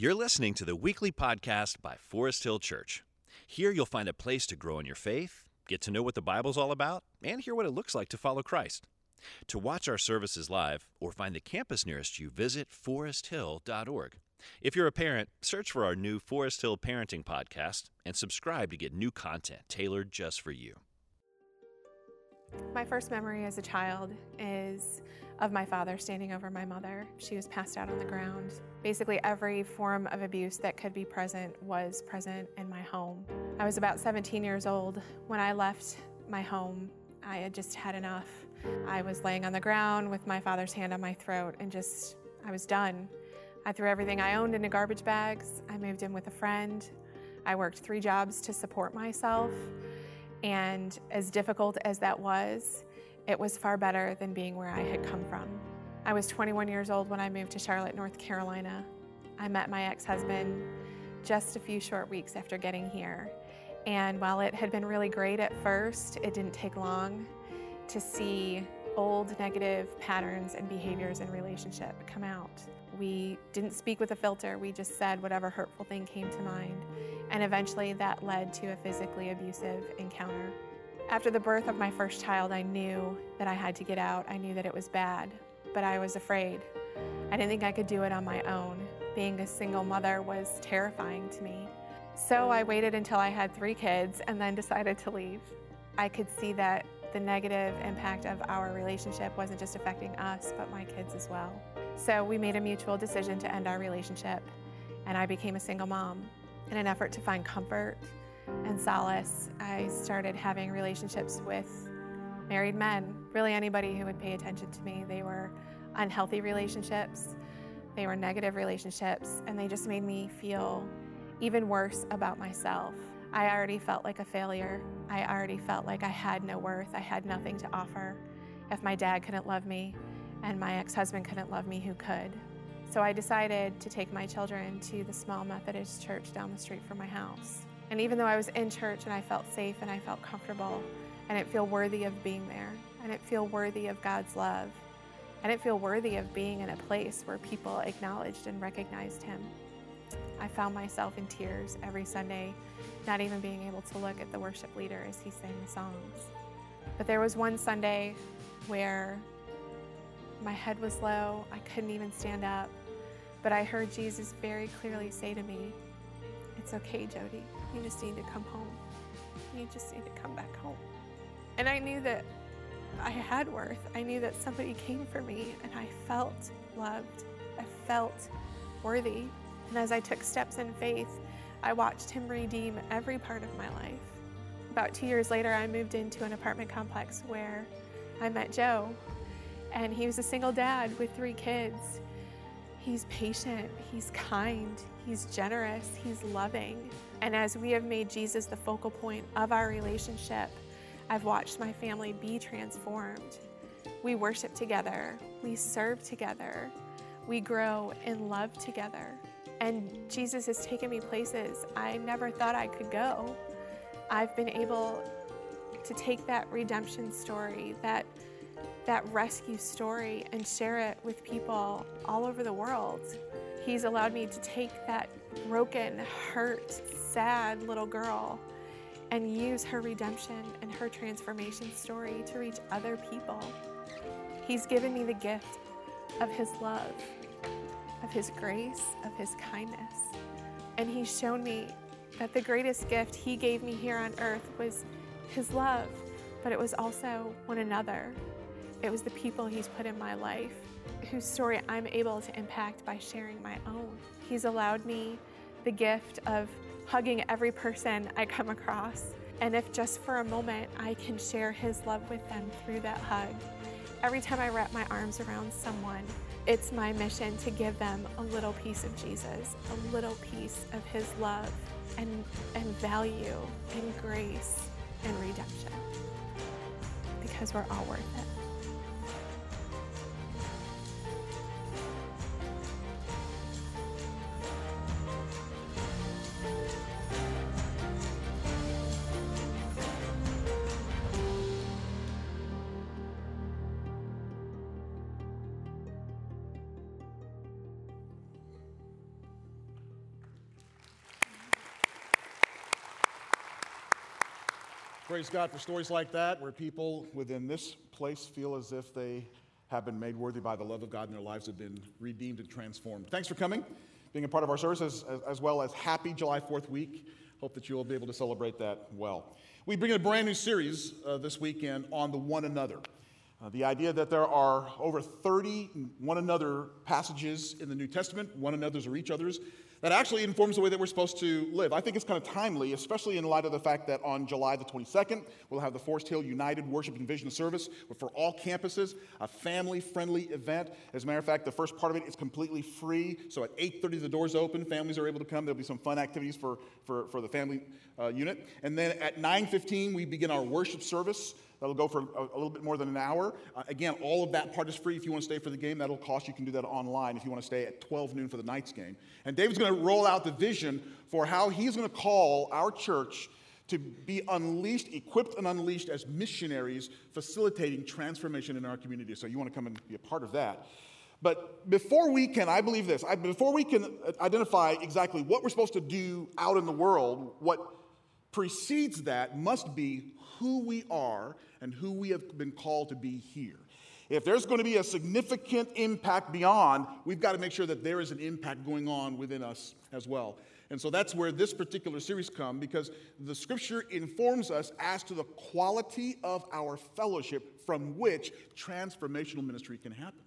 You're listening to the weekly podcast by Forest Hill Church. Here you'll find a place to grow in your faith, get to know what the Bible's all about, and hear what it looks like to follow Christ. To watch our services live or find the campus nearest you, visit foresthill.org. If you're a parent, search for our new Forest Hill Parenting podcast and subscribe to get new content tailored just for you. My first memory as a child is of my father standing over my mother. She was passed out on the ground. Basically, every form of abuse that could be present was present in my home. I was about 17 years old when I left my home. I had just had enough. I was laying on the ground with my father's hand on my throat and just, I was done. I threw everything I owned into garbage bags. I moved in with a friend. I worked three jobs to support myself. And as difficult as that was, it was far better than being where I had come from. I was 21 years old when I moved to Charlotte, North Carolina. I met my ex husband just a few short weeks after getting here. And while it had been really great at first, it didn't take long to see old negative patterns and behaviors in relationship come out. We didn't speak with a filter, we just said whatever hurtful thing came to mind. And eventually that led to a physically abusive encounter. After the birth of my first child, I knew that I had to get out. I knew that it was bad, but I was afraid. I didn't think I could do it on my own. Being a single mother was terrifying to me. So I waited until I had three kids and then decided to leave. I could see that the negative impact of our relationship wasn't just affecting us, but my kids as well. So we made a mutual decision to end our relationship, and I became a single mom. In an effort to find comfort and solace, I started having relationships with married men, really anybody who would pay attention to me. They were unhealthy relationships, they were negative relationships, and they just made me feel even worse about myself. I already felt like a failure. I already felt like I had no worth. I had nothing to offer. If my dad couldn't love me and my ex husband couldn't love me, who could? So I decided to take my children to the small Methodist church down the street from my house. And even though I was in church and I felt safe and I felt comfortable, I didn't feel worthy of being there. I didn't feel worthy of God's love. I didn't feel worthy of being in a place where people acknowledged and recognized Him. I found myself in tears every Sunday, not even being able to look at the worship leader as he sang the songs. But there was one Sunday where my head was low, I couldn't even stand up, but I heard Jesus very clearly say to me, It's okay, Jody. You just need to come home. You just need to come back home. And I knew that I had worth. I knew that somebody came for me, and I felt loved. I felt worthy. And as I took steps in faith, I watched Him redeem every part of my life. About two years later, I moved into an apartment complex where I met Joe. And he was a single dad with three kids. He's patient, he's kind, he's generous, he's loving. And as we have made Jesus the focal point of our relationship, I've watched my family be transformed. We worship together, we serve together, we grow in love together. And Jesus has taken me places I never thought I could go. I've been able to take that redemption story, that that rescue story and share it with people all over the world. He's allowed me to take that broken, hurt, sad little girl and use her redemption and her transformation story to reach other people. He's given me the gift of His love of His grace, of His kindness. And He's shown me that the greatest gift He gave me here on earth was His love, but it was also one another. It was the people He's put in my life whose story I'm able to impact by sharing my own. He's allowed me the gift of hugging every person I come across. And if just for a moment I can share His love with them through that hug, every time I wrap my arms around someone, it's my mission to give them a little piece of Jesus, a little piece of His love and, and value and grace and redemption because we're all worth it. Praise God for stories like that, where people within this place feel as if they have been made worthy by the love of God and their lives have been redeemed and transformed. Thanks for coming, being a part of our service, as, as well as happy July 4th week. Hope that you will be able to celebrate that well. We bring in a brand new series uh, this weekend on the one another. Uh, the idea that there are over 30 one another passages in the New Testament, one another's or each other's, that actually informs the way that we're supposed to live. I think it's kind of timely, especially in light of the fact that on July the 22nd, we'll have the Forest Hill United Worship and Vision Service for all campuses, a family-friendly event. As a matter of fact, the first part of it is completely free. So at 8.30, the doors open. Families are able to come. There'll be some fun activities for, for, for the family uh, unit. And then at 9.15, we begin our worship service. That'll go for a, little bit more than an hour. Uh, again, all of that part is free. If you want to stay for the game, that'll cost. You can do that online if you want to stay at 12 noon for the night's game. And David's going to roll out the vision for how he's going to call our church to be unleashed, equipped and unleashed as missionaries, facilitating transformation in our community. So you want to come and be a part of that. But before we can, I believe this, I, before we can identify exactly what we're supposed to do out in the world, what precedes that must be who we are and who we have been called to be here. If there's going to be a significant impact beyond, we've got to make sure that there is an impact going on within us as well. And so that's where this particular series come because the scripture informs us as to the quality of our fellowship from which transformational ministry can happen.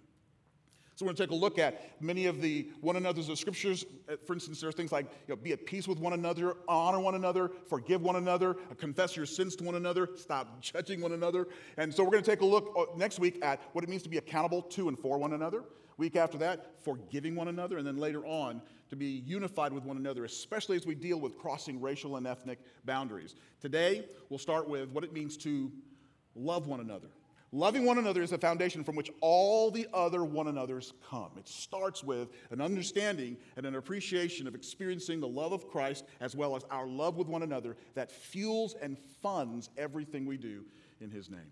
So we're going to take a look at many of the one another's of scriptures. Uh, for instance, there are things like you know, be at peace with one another, honor one another, forgive one another, uh, confess your sins to one another, stop judging one another. And so we're going to take a look uh, next week at what it means to be accountable to and for one another. Week after that, forgiving one another, and then later on, to be unified with one another, especially as we deal with crossing racial and ethnic boundaries. Today, we'll start with what it means to love one another. Loving one another is the foundation from which all the other one another's come. It starts with an understanding and an appreciation of experiencing the love of Christ as well as our love with one another that fuels and funds everything we do in His name.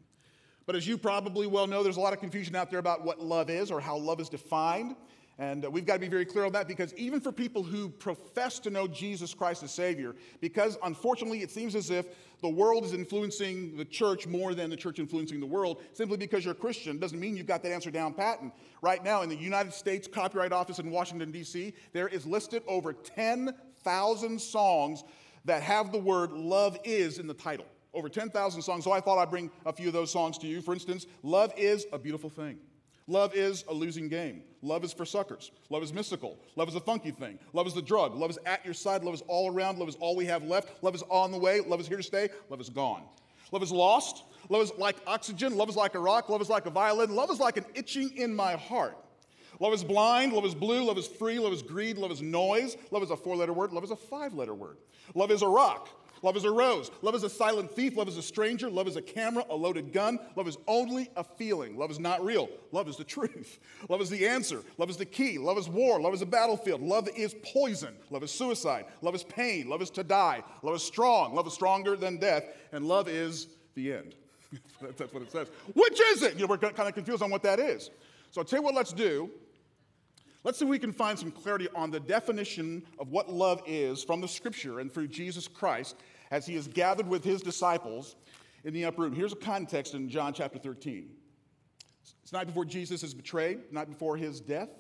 But as you probably well know, there's a lot of confusion out there about what love is or how love is defined. And uh, we've got to be very clear on that because even for people who profess to know Jesus Christ as Savior, because unfortunately it seems as if the world is influencing the church more than the church influencing the world, simply because you're a Christian doesn't mean you've got that answer down pat. And right now in the United States Copyright Office in Washington, D.C., there is listed over 10,000 songs that have the word love is in the title. Over 10,000 songs. So I thought I'd bring a few of those songs to you. For instance, Love is a Beautiful Thing. Love is a losing game. Love is for suckers. Love is mystical. Love is a funky thing. Love is the drug. Love is at your side. Love is all around. Love is all we have left. Love is on the way. Love is here to stay. Love is gone. Love is lost. Love is like oxygen. Love is like a rock. Love is like a violin. Love is like an itching in my heart. Love is blind. Love is blue. Love is free. Love is greed. Love is noise. Love is a four letter word. Love is a five letter word. Love is a rock. Love is a rose. Love is a silent thief. Love is a stranger. Love is a camera, a loaded gun. Love is only a feeling. Love is not real. Love is the truth. Love is the answer. Love is the key. Love is war. Love is a battlefield. Love is poison. Love is suicide. Love is pain. Love is to die. Love is strong. Love is stronger than death. And love is the end. That's what it says. Which is it? You know, we're kind of confused on what that is. So I'll tell you what let's do. Let's see if we can find some clarity on the definition of what love is from the scripture and through Jesus Christ as he is gathered with his disciples in the upper room. Here's a context in John chapter 13. It's the night before Jesus is betrayed, the night before his death.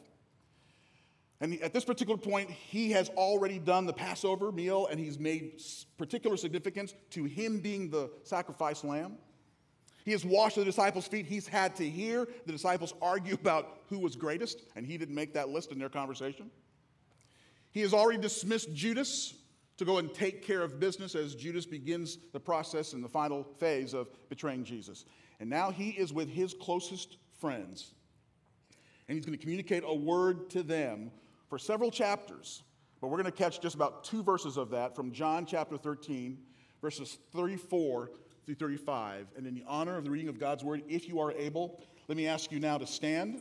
And at this particular point, he has already done the Passover meal and he's made particular significance to him being the sacrificed lamb. He has washed the disciples' feet. He's had to hear the disciples argue about who was greatest, and he didn't make that list in their conversation. He has already dismissed Judas to go and take care of business as Judas begins the process in the final phase of betraying Jesus. And now he is with his closest friends. And he's going to communicate a word to them for several chapters. But we're going to catch just about two verses of that from John chapter 13, verses 34 through 35. And in the honor of the reading of God's word, if you are able, let me ask you now to stand.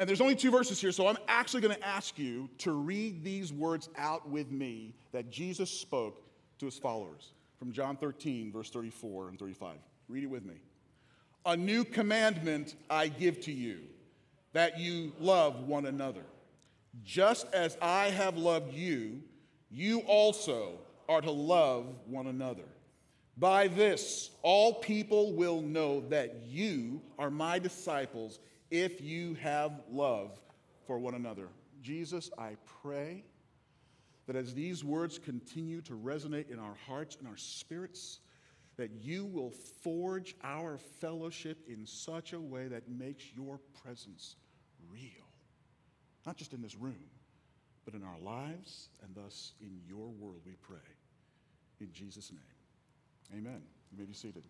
And there's only two verses here, so I'm actually going to ask you to read these words out with me that Jesus spoke to his followers from John 13, verse 34 and 35. Read it with me. A new commandment I give to you, that you love one another. Just as I have loved you, you also are to love one another. By this, all people will know that you are my disciples if you have love for one another. Jesus, I pray that as these words continue to resonate in our hearts and our spirits, that you will forge our fellowship in such a way that makes your presence real. Not just in this room, but in our lives and thus in your world, we pray. In Jesus' name, amen. You may be seated.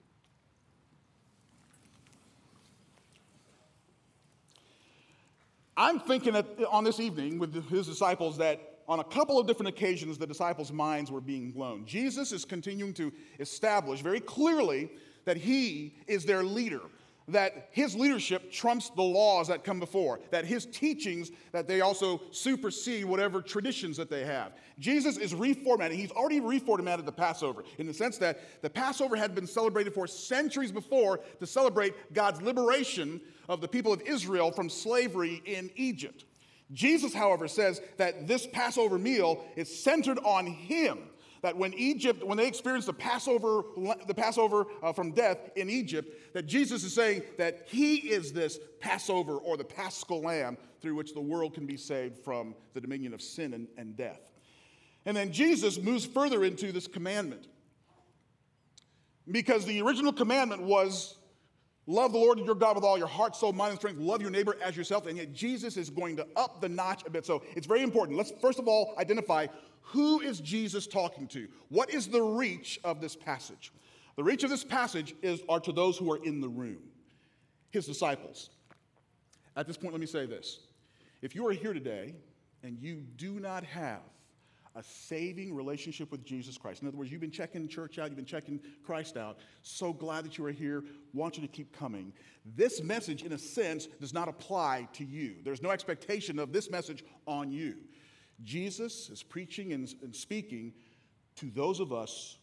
I'm thinking that on this evening with his disciples that on a couple of different occasions the disciples' minds were being blown. Jesus is continuing to establish very clearly that he is their leader, that his leadership trumps the laws that come before, that his teachings that they also supersede whatever traditions that they have. Jesus is reformatting. He's already reformatted the Passover in the sense that the Passover had been celebrated for centuries before to celebrate God's liberation of the people of Israel from slavery in Egypt. Jesus, however, says that this Passover meal is centered on him that when Egypt, when they experienced the Passover, the Passover uh, from death in Egypt, that Jesus is saying that he is this Passover or the paschal lamb through which the world can be saved from the dominion of sin and, and death. And then Jesus moves further into this commandment. Because the original commandment was love the Lord your God with all your heart, soul, mind, and strength. Love your neighbor as yourself. And yet Jesus is going to up the notch a bit. So it's very important. Let's first of all identify who is Jesus talking to? What is the reach of this passage? The reach of this passage is, are to those who are in the room, his disciples. At this point, let me say this. If you are here today and you do not have a saving relationship with Jesus Christ. In other words, you've been checking church out, you've been checking Christ out. So glad that you are here. Want you to keep coming. This message, in a sense, does not apply to you. There's no expectation of this message on you. Jesus is preaching and, and speaking to those of us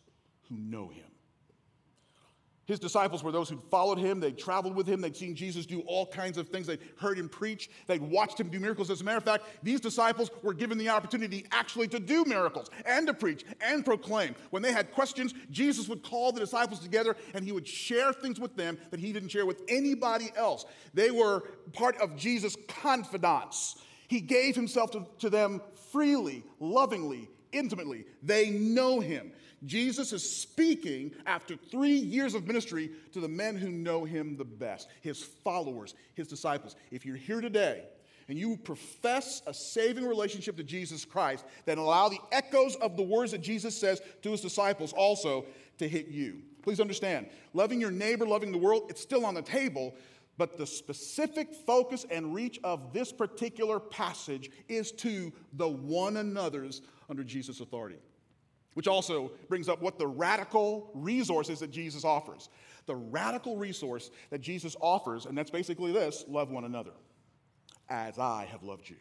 who know him. His disciples were those who followed him. They'd traveled with him. They'd seen Jesus do all kinds of things. They'd heard him preach. They'd watched him do miracles. As a matter of fact, these disciples were given the opportunity actually to do miracles and to preach and proclaim. When they had questions, Jesus would call the disciples together and he would share things with them that he didn't share with anybody else. They were part of Jesus' confidants. He gave himself to, to them freely, lovingly, intimately. They know him. Jesus is speaking after three years of ministry to the men who know him the best, his followers, his disciples. If you're here today and you profess a saving relationship to Jesus Christ, then allow the echoes of the words that Jesus says to his disciples also to hit you. Please understand, loving your neighbor, loving the world, it's still on the table, but the specific focus and reach of this particular passage is to the one another's under Jesus' authority. Which also brings up what the radical resources that Jesus offers. The radical resource that Jesus offers, and that's basically this love one another as I have loved you.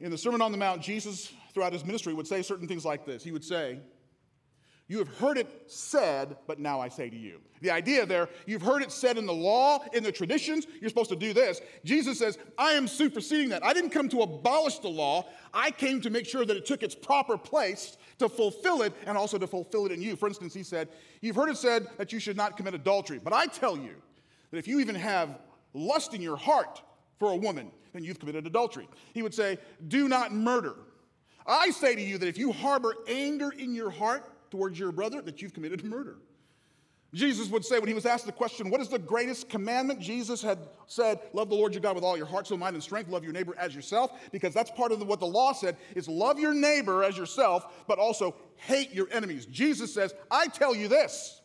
In the Sermon on the Mount, Jesus, throughout his ministry, would say certain things like this. He would say, you have heard it said, but now I say to you. The idea there, you've heard it said in the law, in the traditions, you're supposed to do this. Jesus says, I am superseding that. I didn't come to abolish the law, I came to make sure that it took its proper place to fulfill it and also to fulfill it in you. For instance, he said, You've heard it said that you should not commit adultery, but I tell you that if you even have lust in your heart for a woman, then you've committed adultery. He would say, Do not murder. I say to you that if you harbor anger in your heart, towards your brother that you've committed murder. Jesus would say when he was asked the question, What is the greatest commandment? Jesus had said, Love the Lord your God with all your heart, soul, mind, and strength. Love your neighbor as yourself, because that's part of what the law said is love your neighbor as yourself, but also hate your enemies. Jesus says, I tell you this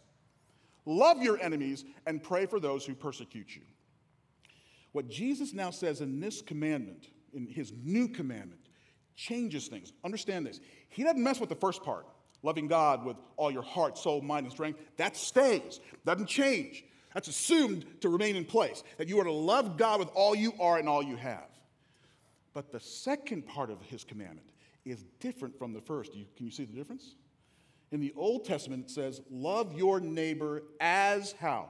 love your enemies and pray for those who persecute you. What Jesus now says in this commandment, in his new commandment, changes things. Understand this. He doesn't mess with the first part loving God with all your heart, soul, mind, and strength, that stays, doesn't change. That's assumed to remain in place, that you are to love God with all you are and all you have. But the second part of his commandment is different from the first. You, can you see the difference? In the Old Testament, it says, Love your neighbor as how?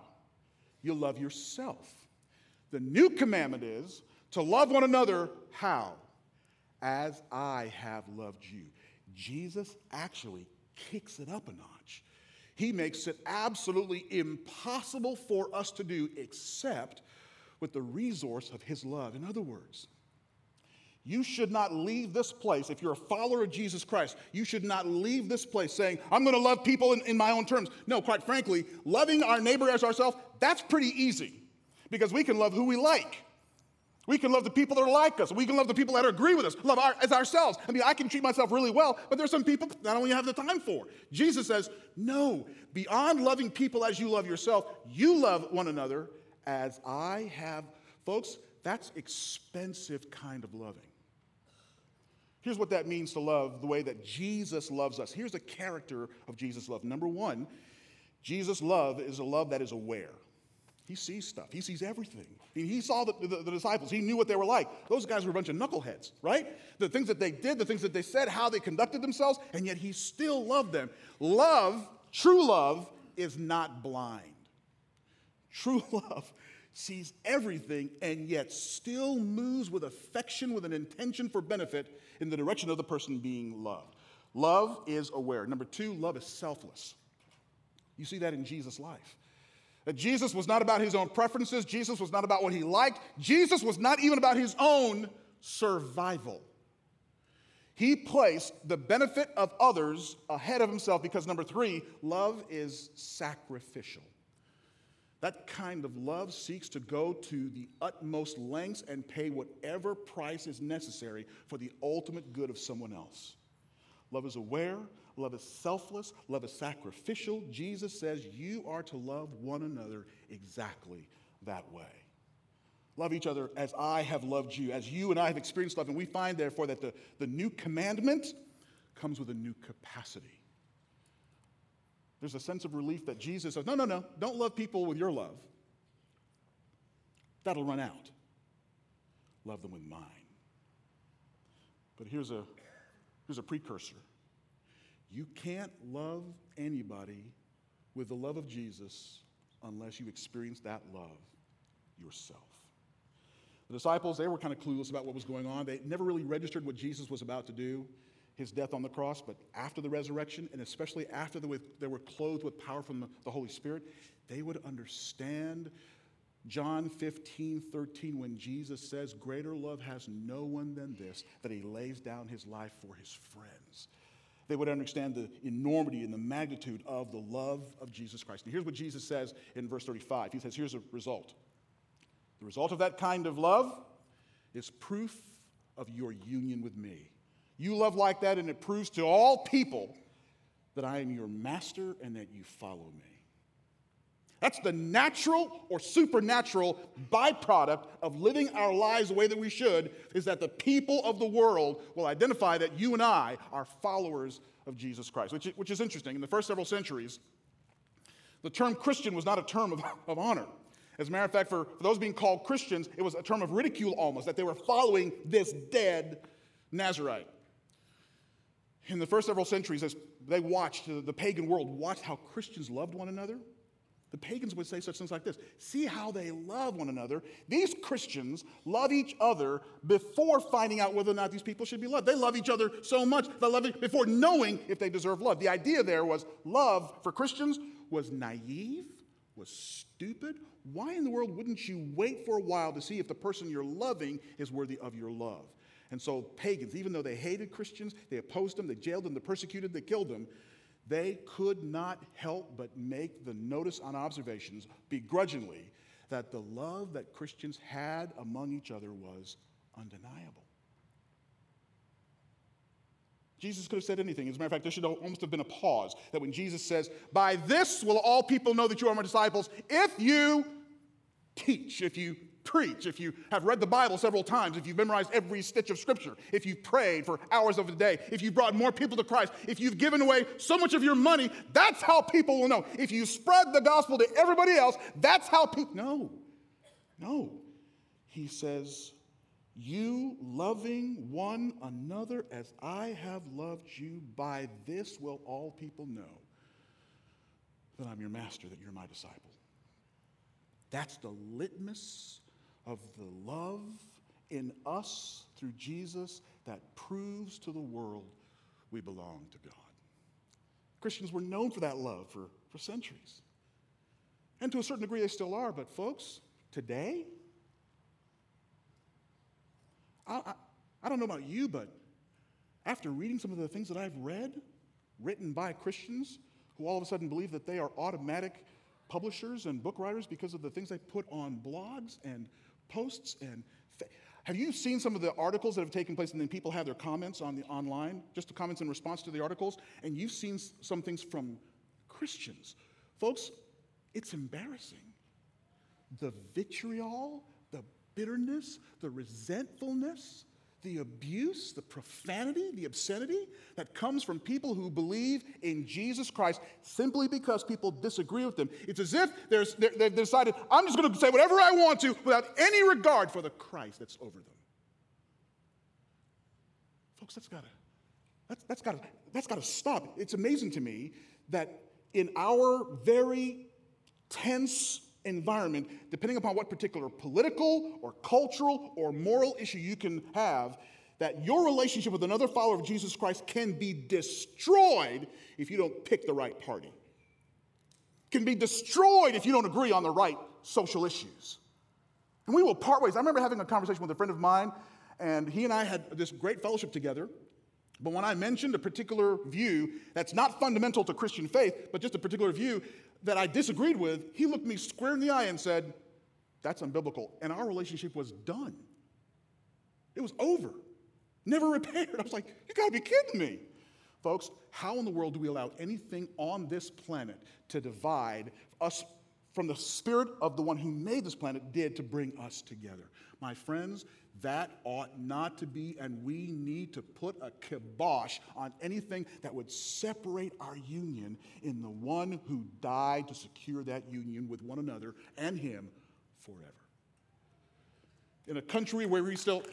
You love yourself. The new commandment is to love one another how? As I have loved you. Jesus actually kicks it up a notch. He makes it absolutely impossible for us to do except with the resource of His love. In other words, you should not leave this place, if you're a follower of Jesus Christ, you should not leave this place saying, I'm going to love people in, in, my own terms. No, quite frankly, loving our neighbor as ourselves, that's pretty easy because we can love who we like. We can love the people that are like us. We can love the people that agree with us, love our, as ourselves. I mean, I can treat myself really well, but there's some people that I don't even have the time for. Jesus says, no, beyond loving people as you love yourself, you love one another as I have. Folks, that's expensive kind of loving. Here's what that means to love the way that Jesus loves us. Here's the character of Jesus' love. Number one, Jesus' love is a love that is aware. He sees stuff, he sees everything. He saw the, the, the, disciples, he knew what they were like. Those guys were a bunch of knuckleheads, right? The things that they did, the things that they said, how they conducted themselves, and yet he still loved them. Love, true love, is not blind. True love sees everything and yet still moves with affection, with an intention for benefit in the direction of the person being loved. Love is aware. Number two, love is selfless. You see that in Jesus' life. That Jesus was not about his own preferences, Jesus was not about what he liked, Jesus was not even about his own survival. He placed the benefit of others ahead of himself because, number three, love is sacrificial. That kind of love seeks to go to the utmost lengths and pay whatever price is necessary for the ultimate good of someone else. Love is aware, love is selfless, love is sacrificial. Jesus says you are to love one another exactly that way. Love each other as I have loved you, as you and I have experienced love. And we find, therefore, that the, the new commandment comes with a new capacity. There's a sense of relief that Jesus says, no, no, no, don't love people with your love. That'll run out. Love them with mine. But here's a, here's a precursor. You can't love anybody with the love of Jesus unless you experience that love yourself. The disciples, they were kind of clueless about what was going on. They never really registered what Jesus was about to do his death on the cross, but after the resurrection, and especially after they were clothed with power from the Holy Spirit, they would understand John 15, 13, when Jesus says, Greater love has no one than this, that he lays down his life for his friends. They would understand the enormity and the magnitude of the love of Jesus Christ. And here's what Jesus says in verse 35. He says, Here's a result. The result of that kind of love is proof of your union with me. You love like that, and it proves to all people that I am your master and that you follow me. That's the natural or supernatural byproduct of living our lives the way that we should, is that the people of the world will identify that you and I are followers of Jesus Christ, which, which is interesting. In the first several centuries, the term Christian was not a term of, of honor. As a matter of fact, for, for those being called Christians, it was a term of ridicule almost, that they were following this dead Nazarite in the first several centuries, as they watched, the pagan world watched how Christians loved one another, the pagans would say such things like this See how they love one another. These Christians love each other before finding out whether or not these people should be loved. They love each other so much, they love it before knowing if they deserve love. The idea there was love for Christians was naive, was stupid. Why in the world wouldn't you wait for a while to see if the person you're loving is worthy of your love? And so, pagans, even though they hated Christians, they opposed them, they jailed them, they persecuted, they killed them, they could not help but make the notice on observations begrudgingly that the love that Christians had among each other was undeniable. Jesus could have said anything. As a matter of fact, there should almost have been a pause that when Jesus says, By this will all people know that you are my disciples, if you teach, if you preach, if you have read the Bible several times, if you've memorized every stitch of Scripture, if you've prayed for hours of the day, if you've brought more people to Christ, if you've given away so much of your money, that's how people will know. If you spread the gospel to everybody else, that's how people. No, no. He says, You loving one another as I have loved you, by this will all people know that I'm your master, that you're my disciple. That's the litmus of the love in us through Jesus that proves to the world we belong to God. Christians were known for that love for, for centuries. And to a certain degree, they still are. But, folks, today, I, I, I don't know about you, but after reading some of the things that I've read, written by Christians who all of a sudden believe that they are automatic publishers and book writers because of the things they put on blogs and posts and have you seen some of the articles that have taken place and then people have their comments on the online just the comments in response to the articles? And you've seen some things from christians. Folks it's embarrassing. The vitriol the bitterness the resentfulness the abuse, the profanity, the obscenity that comes from people who believe in Jesus Christ simply because people disagree with them. It's as if they've decided, I'm just going to say whatever I want to without any regard for the Christ that's over them. Folks, that's got to that's, that's got to stop. It's amazing to me that in our very tense environment, depending upon what particular political or cultural or moral issue you can have, that your relationship with another follower of Jesus Christ can be destroyed if you don't pick the right party. Can be destroyed if you don't agree on the right social issues. And we will part ways. I remember having a conversation with a friend of mine, and he and I had this great fellowship together. But when I mentioned a particular view that's not fundamental to Christian faith, but just a particular view, that I disagreed with, he looked me square in the eye and said, That's unbiblical. And our relationship was done. It was over, never repaired. I was like, You gotta be kidding me. Folks, how in the world do we allow anything on this planet to divide us from the spirit of the one who made this planet did to bring us together? My friends, that ought not to be, and we need to put a kibosh on anything that would separate our union in the one who died to secure that union with one another and Him forever. In a country where we still,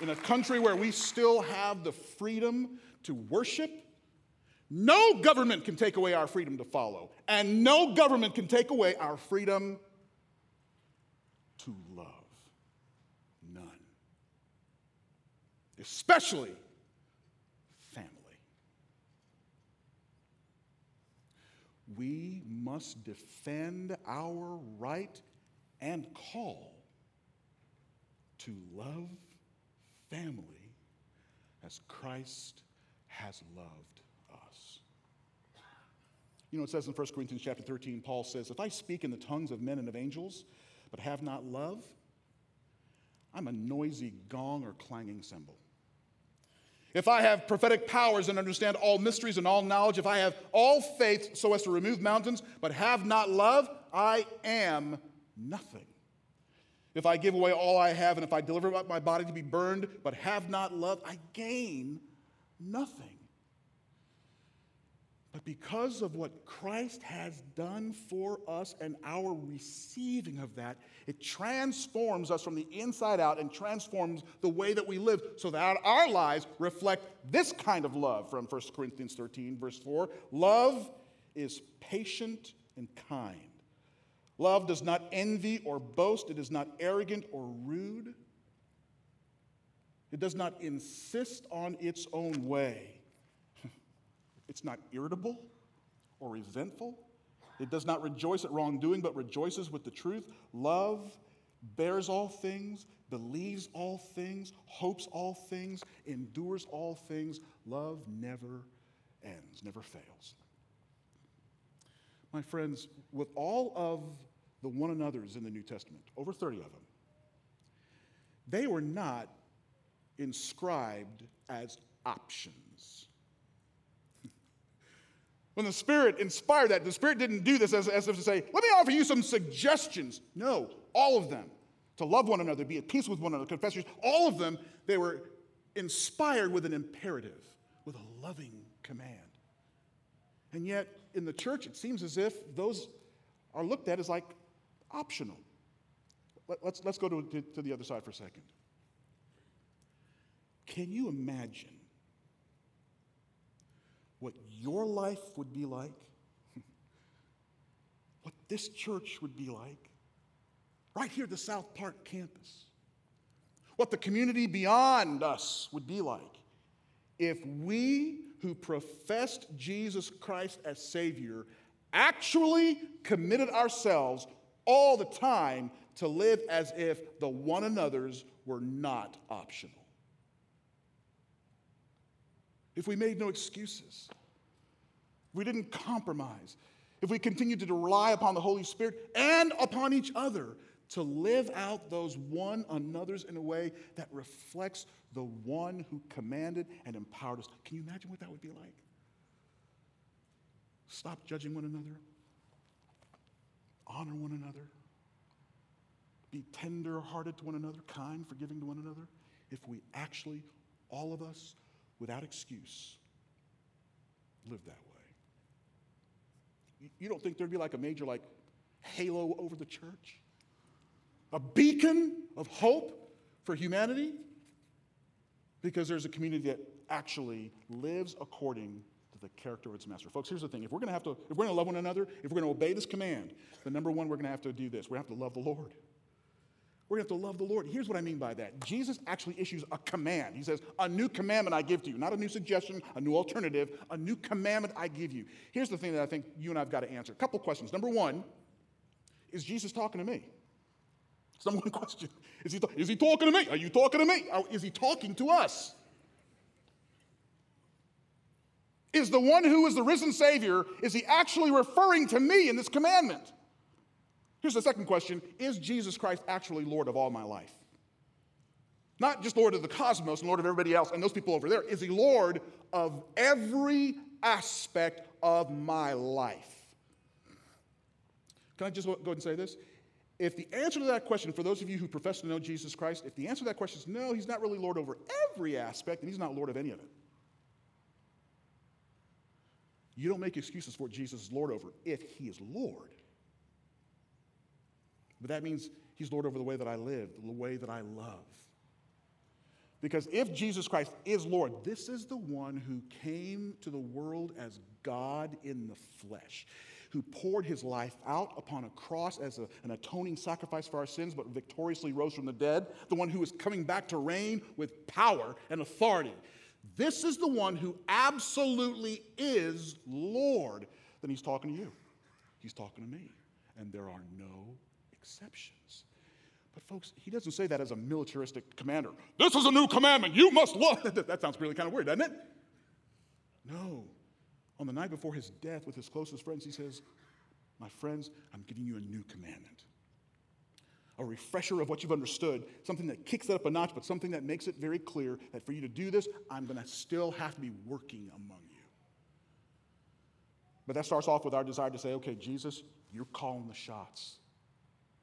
in a country where we still have the freedom to worship, no government can take away our freedom to follow, and no government can take away our freedom to love. None. Especially family. We must defend our right and call to love family as Christ has loved us. You know, it says in 1 Corinthians chapter 13, Paul says, If I speak in the tongues of men and of angels, but have not love, I'm a noisy gong or clanging cymbal. If I have prophetic powers and understand all mysteries and all knowledge, if I have all faith so as to remove mountains, but have not love, I am nothing. If I give away all I have, and if I deliver up my body to be burned, but have not love, I gain nothing. But because of what Christ has done for us and our receiving of that, it transforms us from the inside out and transforms the way that we live so that our lives reflect this kind of love from 1 Corinthians 13, verse 4. Love is patient and kind. Love does not envy or boast, it is not arrogant or rude. It does not insist on its own way. It's not irritable or resentful. It does not rejoice at wrongdoing, but rejoices with the truth. Love bears all things, believes all things, hopes all things, endures all things. Love never ends, never fails. My friends, with all of the one another's in the New Testament, over 30 of them, they were not inscribed as options. When the Spirit inspired that, the Spirit didn't do this as, as if to say, let me offer you some suggestions. No, all of them. To love one another, be at peace with one another, confess your all of them, they were inspired with an imperative, with a loving command. And yet, in the church, it seems as if those are looked at as like optional. Let, us let's, let's go to, to, to the other side for a second. Can you imagine what your life would be like, what this church would be like, right here at the South Park campus, what the community beyond us would be like if we who professed Jesus Christ as Savior actually committed ourselves all the time to live as if the one another's were not optional. If we made no excuses, if we didn't compromise, if we continued to rely upon the Holy Spirit and upon each other to live out those one another's in a way that reflects the one who commanded and empowered us. Can you imagine what that would be like? Stop judging one another, honor one another, be tender hearted to one another, kind, forgiving to one another. If we actually, all of us, without excuse, live that way. You don't think there'd be like a major like halo over the church? a beacon of hope for humanity because there's a community that actually lives according to the character of its master. Folks, here's the thing. If we're to have to, if we're to love one another, if we're to obey this command, the number one, we're to have to do this. To have to love the Lord. We're going to have to love the Lord. Here's what I mean by that. Jesus actually issues a command. He says, A new commandment I give to you. Not a new suggestion, a new alternative, a new commandment I give you. Here's the thing that I think you and I've got to answer. A couple questions. Number one, is Jesus talking to me? It's number one question. Is he, is he talking to me? Are you talking to me? Is he talking to us? Is the one who is the risen Savior, is he actually referring to me in this commandment? Here's the second question Is Jesus Christ actually Lord of all my life? Not just Lord of the cosmos and Lord of everybody else and those people over there. Is he Lord of every aspect of my life? Can I just go ahead and say this? If the answer to that question, for those of you who profess to know Jesus Christ, if the answer to that question is no, he's not really Lord over every aspect, and he's not Lord of any of it. You don't make excuses for what Jesus is Lord over if he is Lord. But that means he's Lord over the way that I live, the way that I love. Because if Jesus Christ is Lord, this is the one who came to the world as God in the flesh who poured his life out upon a cross as a, an atoning sacrifice for our sins, but victoriously rose from the dead, the one who is coming back to reign with power and authority. This is the one who absolutely is Lord. Then he's talking to you. He's talking to me. And there are no exceptions. But, folks, he doesn't say that as a militaristic commander. This is a new commandment. You must love. that sounds really kind of weird, doesn't it? No on the night before his death with his closest friends, he says, My friends, I'm giving you a new commandment. A refresher of what you've understood, something that kicks it up a notch, but something that makes it very clear that for you to do this, I'm going to still have to be working among you. But that starts off with our desire to say, okay, Jesus, you're calling the shots.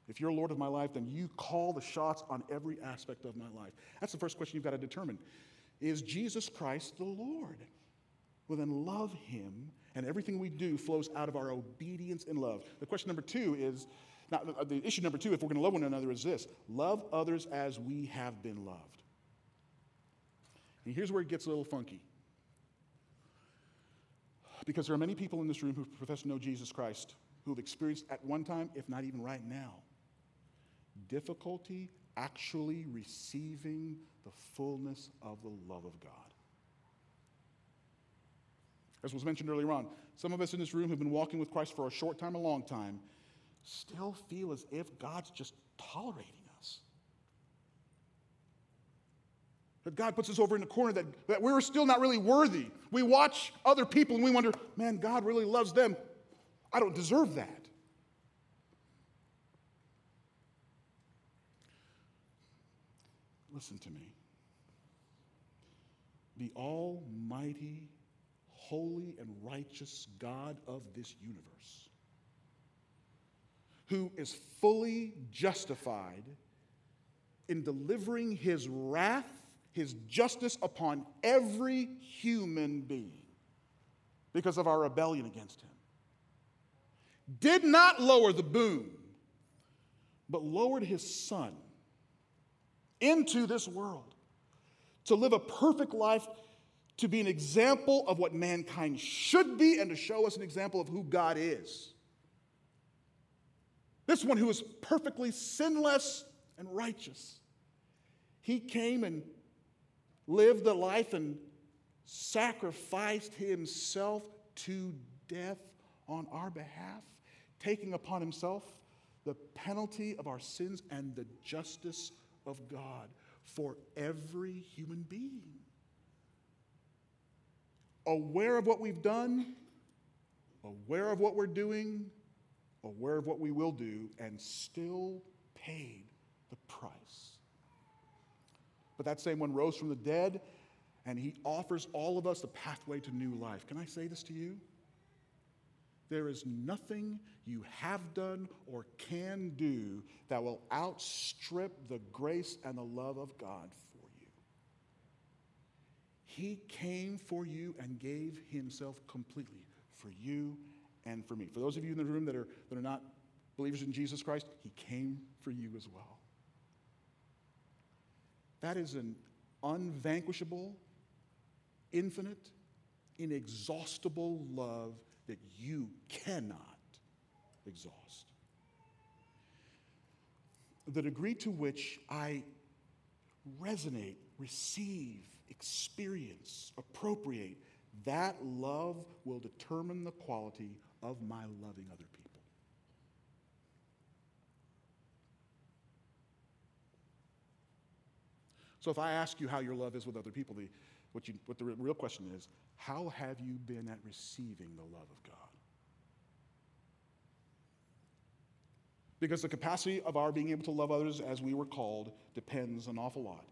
If you're Lord of my life, then you call the shots on every aspect of my life. That's the first question you've got to determine. Is Jesus Christ the Lord? well, then love him, and everything we do flows out of our obedience and love. The question number two is now, the issue number two, if we're going to love one another, is this love others as we have been loved. And here's where it gets a little funky. Because there are many people in this room who profess to know Jesus Christ who have experienced at one time, if not even right now, difficulty actually receiving the fullness of the love of God. As was mentioned earlier on, some of us in this room who have been walking with Christ for a short time, a long time, still feel as if God's just tolerating us. That God puts us over in the corner, that, that we're still not really worthy. We watch other people and we wonder, man, God really loves them. I don't deserve that. Listen to me. The Almighty holy and righteous God of this universe, who is fully justified in delivering his wrath, his justice upon every human being because of our rebellion against him, did not lower the boom, but lowered his son into this world to live a perfect life to be an example of what mankind should be and to show us an example of who God is. This one who is perfectly sinless and righteous. He came and lived the life and sacrificed himself to death on our behalf, taking upon himself the penalty of our sins and the justice of God for every human being. Aware of what we've done, aware of what we're doing, aware of what we will do, and still paid the price. But that same one rose from the dead, and he offers all of us the pathway to new life. Can I say this to you? There is nothing you have done or can do that will outstrip the grace and the love of God for you. He came for you and gave himself completely for you and for me. For those of you in the room that are, that are not believers in Jesus Christ, he came for you as well. That is an unvanquishable, infinite, inexhaustible love that you cannot exhaust. The degree to which I resonate, receive, experience, appropriate, that love will determine the quality of my loving other people. So if I ask you how your love is with other people, the, what, you, what the real question is, how have you been at receiving the love of God? Because the capacity of our being able to love others as we were called depends an awful lot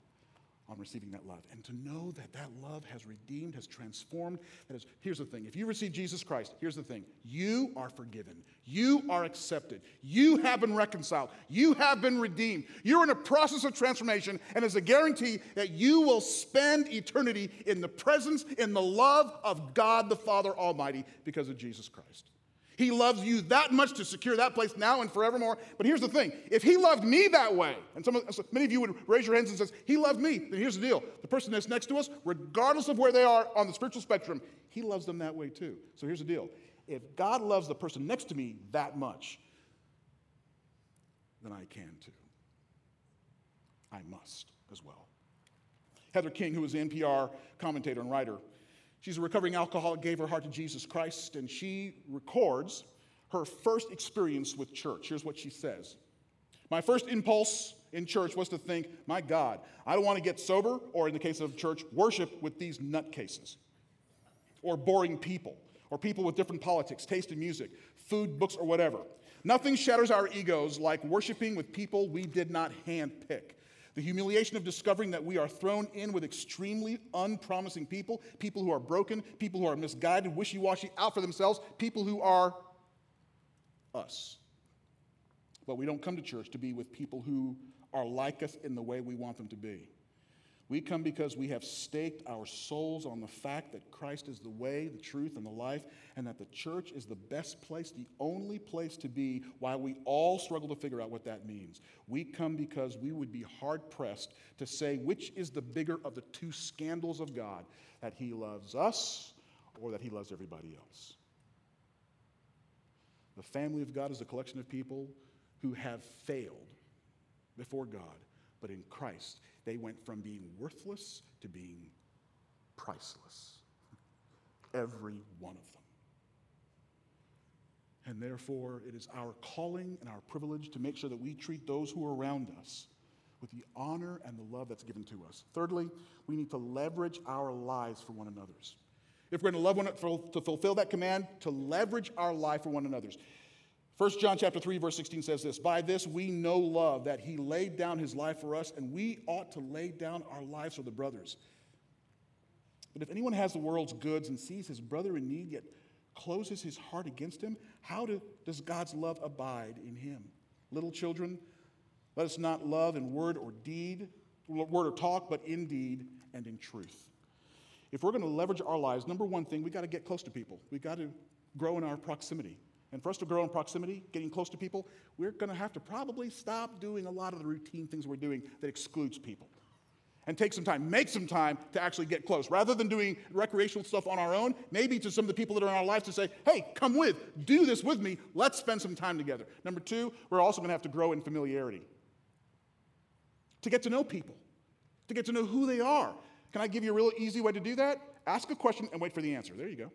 on receiving that love. And to know that that love has redeemed, has transformed. That is, here's the thing if you receive Jesus Christ, here's the thing you are forgiven, you are accepted, you have been reconciled, you have been redeemed. You're in a process of transformation, and it's a guarantee that you will spend eternity in the presence, in the love of God the Father Almighty because of Jesus Christ. He loves you that much to secure that place now and forevermore. But here's the thing if he loved me that way, and some of, many of you would raise your hands and says, he loved me, then here's the deal. The person that's next to us, regardless of where they are on the spiritual spectrum, he loves them that way too. So here's the deal. If God loves the person next to me that much, then I can too. I must as well. Heather King, who is an NPR commentator and writer, She's a recovering alcoholic, gave her heart to Jesus Christ, and she records her first experience with church. Here's what she says My first impulse in church was to think, my God, I don't want to get sober, or in the case of church, worship with these nutcases, or boring people, or people with different politics, taste in music, food, books, or whatever. Nothing shatters our egos like worshiping with people we did not handpick. The humiliation of discovering that we are thrown in with extremely unpromising people, people who are broken, people who are misguided, wishy washy, out for themselves, people who are us. But we don't come to church to be with people who are like us in the way we want them to be. We come because we have staked our souls on the fact that Christ is the way, the truth, and the life, and that the church is the best place, the only place to be, while we all struggle to figure out what that means. We come because we would be hard pressed to say which is the bigger of the two scandals of God that He loves us or that He loves everybody else. The family of God is a collection of people who have failed before God, but in Christ they went from being worthless to being priceless. Every one of them. And therefore, it is our calling and our privilege to make sure that we treat those who are around us with the honor and the love that's given to us. Thirdly, we need to leverage our lives for one another's. If we're going to love one another to fulfill that command, to leverage our life for one another's. 1 John chapter 3 verse 16 says this, "By this we know love that he laid down his life for us and we ought to lay down our lives for the brothers." But if anyone has the world's goods and sees his brother in need yet closes his heart against him, how do, does God's love abide in him? Little children, let us not love in word or deed, word or talk, but in deed and in truth. If we're going to leverage our lives, number one thing, we got to get close to people. We got to grow in our proximity. And for us to grow in proximity, getting close to people, we're going to have to probably stop doing a lot of the routine things we're doing that excludes people. And take some time, make some time to actually get close. Rather than doing recreational stuff on our own, maybe to some of the people that are in our lives to say, hey, come with, do this with me, let's spend some time together. Number two, we're also going to have to grow in familiarity. To get to know people, to get to know who they are. Can I give you a real easy way to do that? Ask a question and wait for the answer. There you go.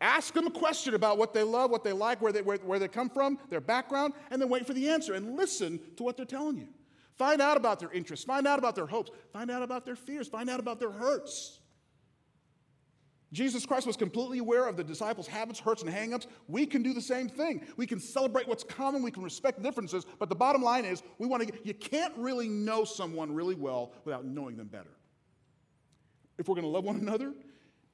Ask them a question about what they love, what they like, where they, where, where they come from, their background, and then wait for the answer and listen to what they're telling you. Find out about their interests, find out about their hopes, find out about their fears, find out about their hurts. Jesus Christ was completely aware of the disciples' habits, hurts, and hangups. We can do the same thing. We can celebrate what's common, we can respect differences, but the bottom line is we want to you can't really know someone really well without knowing them better. If we're going to love one another,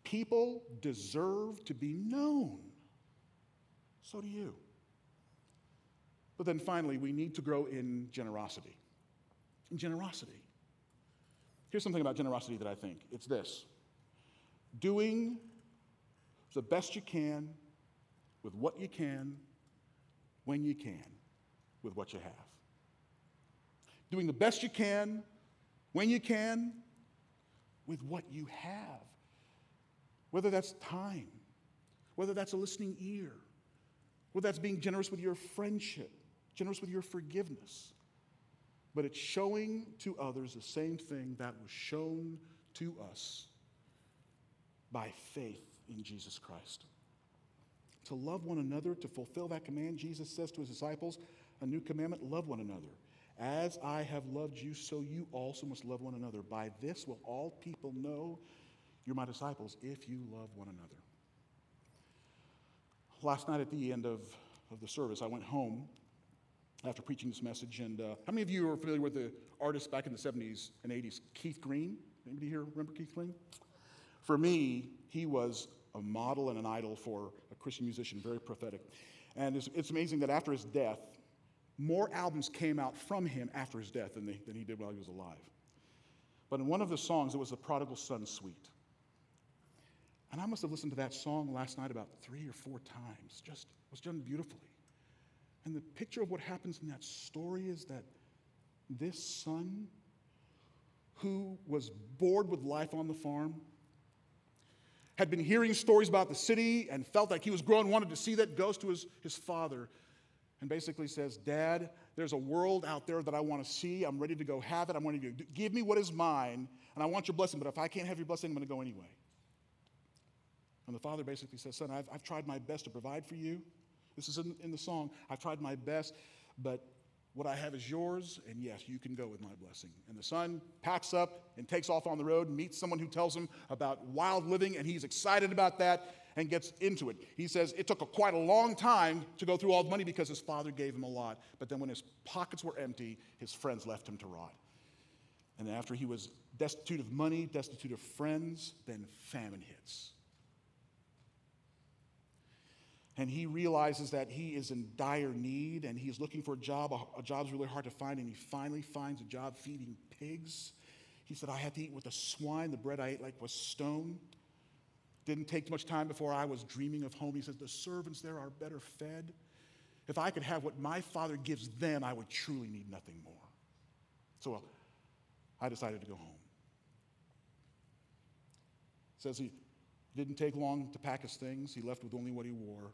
people deserve to be known. So do you. But then finally, we need to grow in generosity. In generosity. Here's something about generosity that I think it's this doing the best you can with what you can, when you can, with what you have. Doing the best you can, when you can, with what you have. Whether that's time, whether that's a listening ear, whether that's being generous with your friendship, generous with your forgiveness. But it's showing to others the same thing that was shown to us by faith in Jesus Christ. To love one another, to fulfill that command, Jesus says to his disciples, a new commandment love one another. As I have loved you, so you also must love one another. By this will all people know you're my disciples if you love one another. Last night at the end of, of the service, I went home after preaching this message. And uh, how many of you are familiar with the artist back in the 70s and 80s, Keith Green? Anybody here remember Keith Green? For me, he was a model and an idol for a Christian musician, very prophetic. And it's, it's amazing that after his death, more albums came out from him after his death than, they, than he did while he was alive. But in one of the songs, it was the Prodigal Son Suite. And I must have listened to that song last night about three or four times. Just was done beautifully. And the picture of what happens in that story is that this son who was bored with life on the farm had been hearing stories about the city and felt like he was growing, wanted to see that, goes to his, his father and basically says, Dad, there's a world out there that I want to see. I'm ready to go have it. I'm ready to give me what is mine, and I want your blessing, but if I can't have your blessing, I'm going to go anyway. And the father basically says, Son, I've, I've tried my best to provide for you. This is in, in the song. I've tried my best, but what I have is yours, and yes, you can go with my blessing. And the son packs up and takes off on the road, meets someone who tells him about wild living, and he's excited about that and gets into it. He says it took a, quite a long time to go through all the money because his father gave him a lot. But then when his pockets were empty, his friends left him to rot. And after he was destitute of money, destitute of friends, then famine hits and he realizes that he is in dire need and he's looking for a job. A, job's really hard to find, and he finally finds a job feeding pigs. He said, I had to eat with the swine. The bread I ate like was stone. Didn't take much time before I was dreaming of home. He says, The servants there are better fed. If I could have what my father gives them, I would truly need nothing more. So I decided to go home. Says he didn't take long to pack his things. He left with only what he wore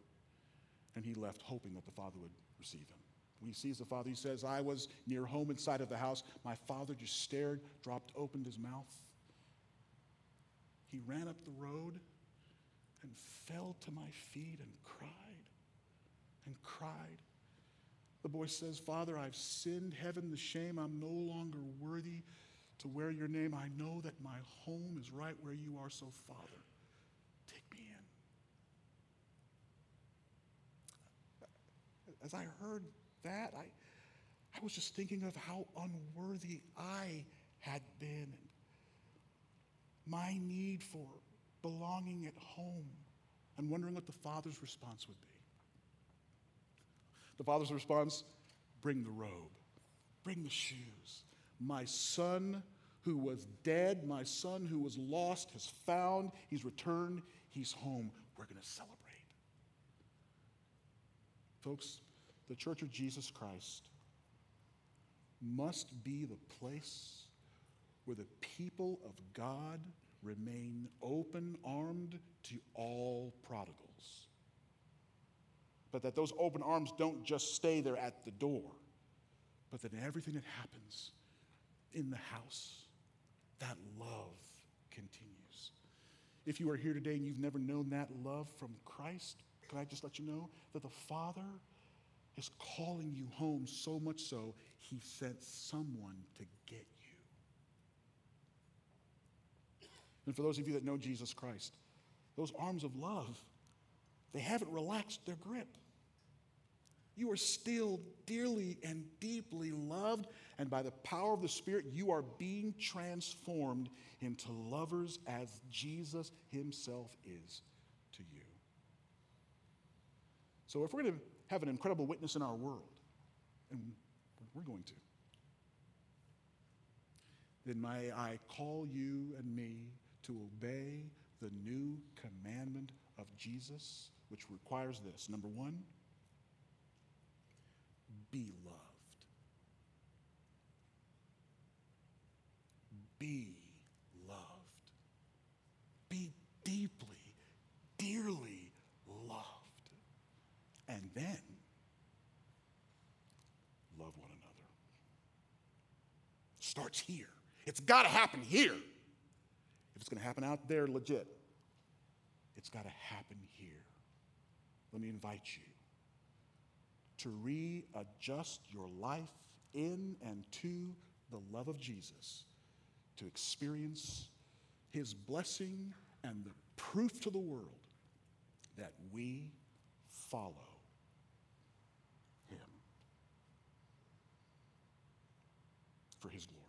and he left hoping that the father would receive him. When he sees the father, he says, I was near home inside of the house. My father just stared, dropped, opened his mouth. He ran up the road and fell to my feet and cried and cried. The boy says, Father, I've sinned, heaven, the shame. I'm no longer worthy to wear your name. I know that my home is right where you are, so, Father, as I heard that, I, I was just thinking of how unworthy I had been. My need for belonging at home and wondering what the father's response would be. The father's response bring the robe, bring the shoes. My son who was dead, my son who was lost, has found, he's returned, he's home. We're going to celebrate. Folks, the Church of Jesus Christ must be the place where the people of God remain open armed to all prodigals. But that those open arms don't just stay there at the door, but that in everything that happens in the house, that love continues. If you are here today and you've never known that love from Christ, can I just let you know that the Father is calling you home so much so, He sent someone to get you. And for those of you that know Jesus Christ, those arms of love, they haven't relaxed their grip. You are still dearly and deeply loved, and by the power of the Spirit, you are being transformed into lovers as Jesus Himself is to you. So, if we're going to have an incredible witness in our world, and we're going to, then may I call you and me to obey the new commandment of Jesus, which requires this number one, be loved. Be loved. Be deeply, dearly. Then love one another. Starts here. It's got to happen here. If it's going to happen out there, legit, it's got to happen here. Let me invite you to readjust your life in and to the love of Jesus, to experience his blessing and the proof to the world that we follow him for his glory.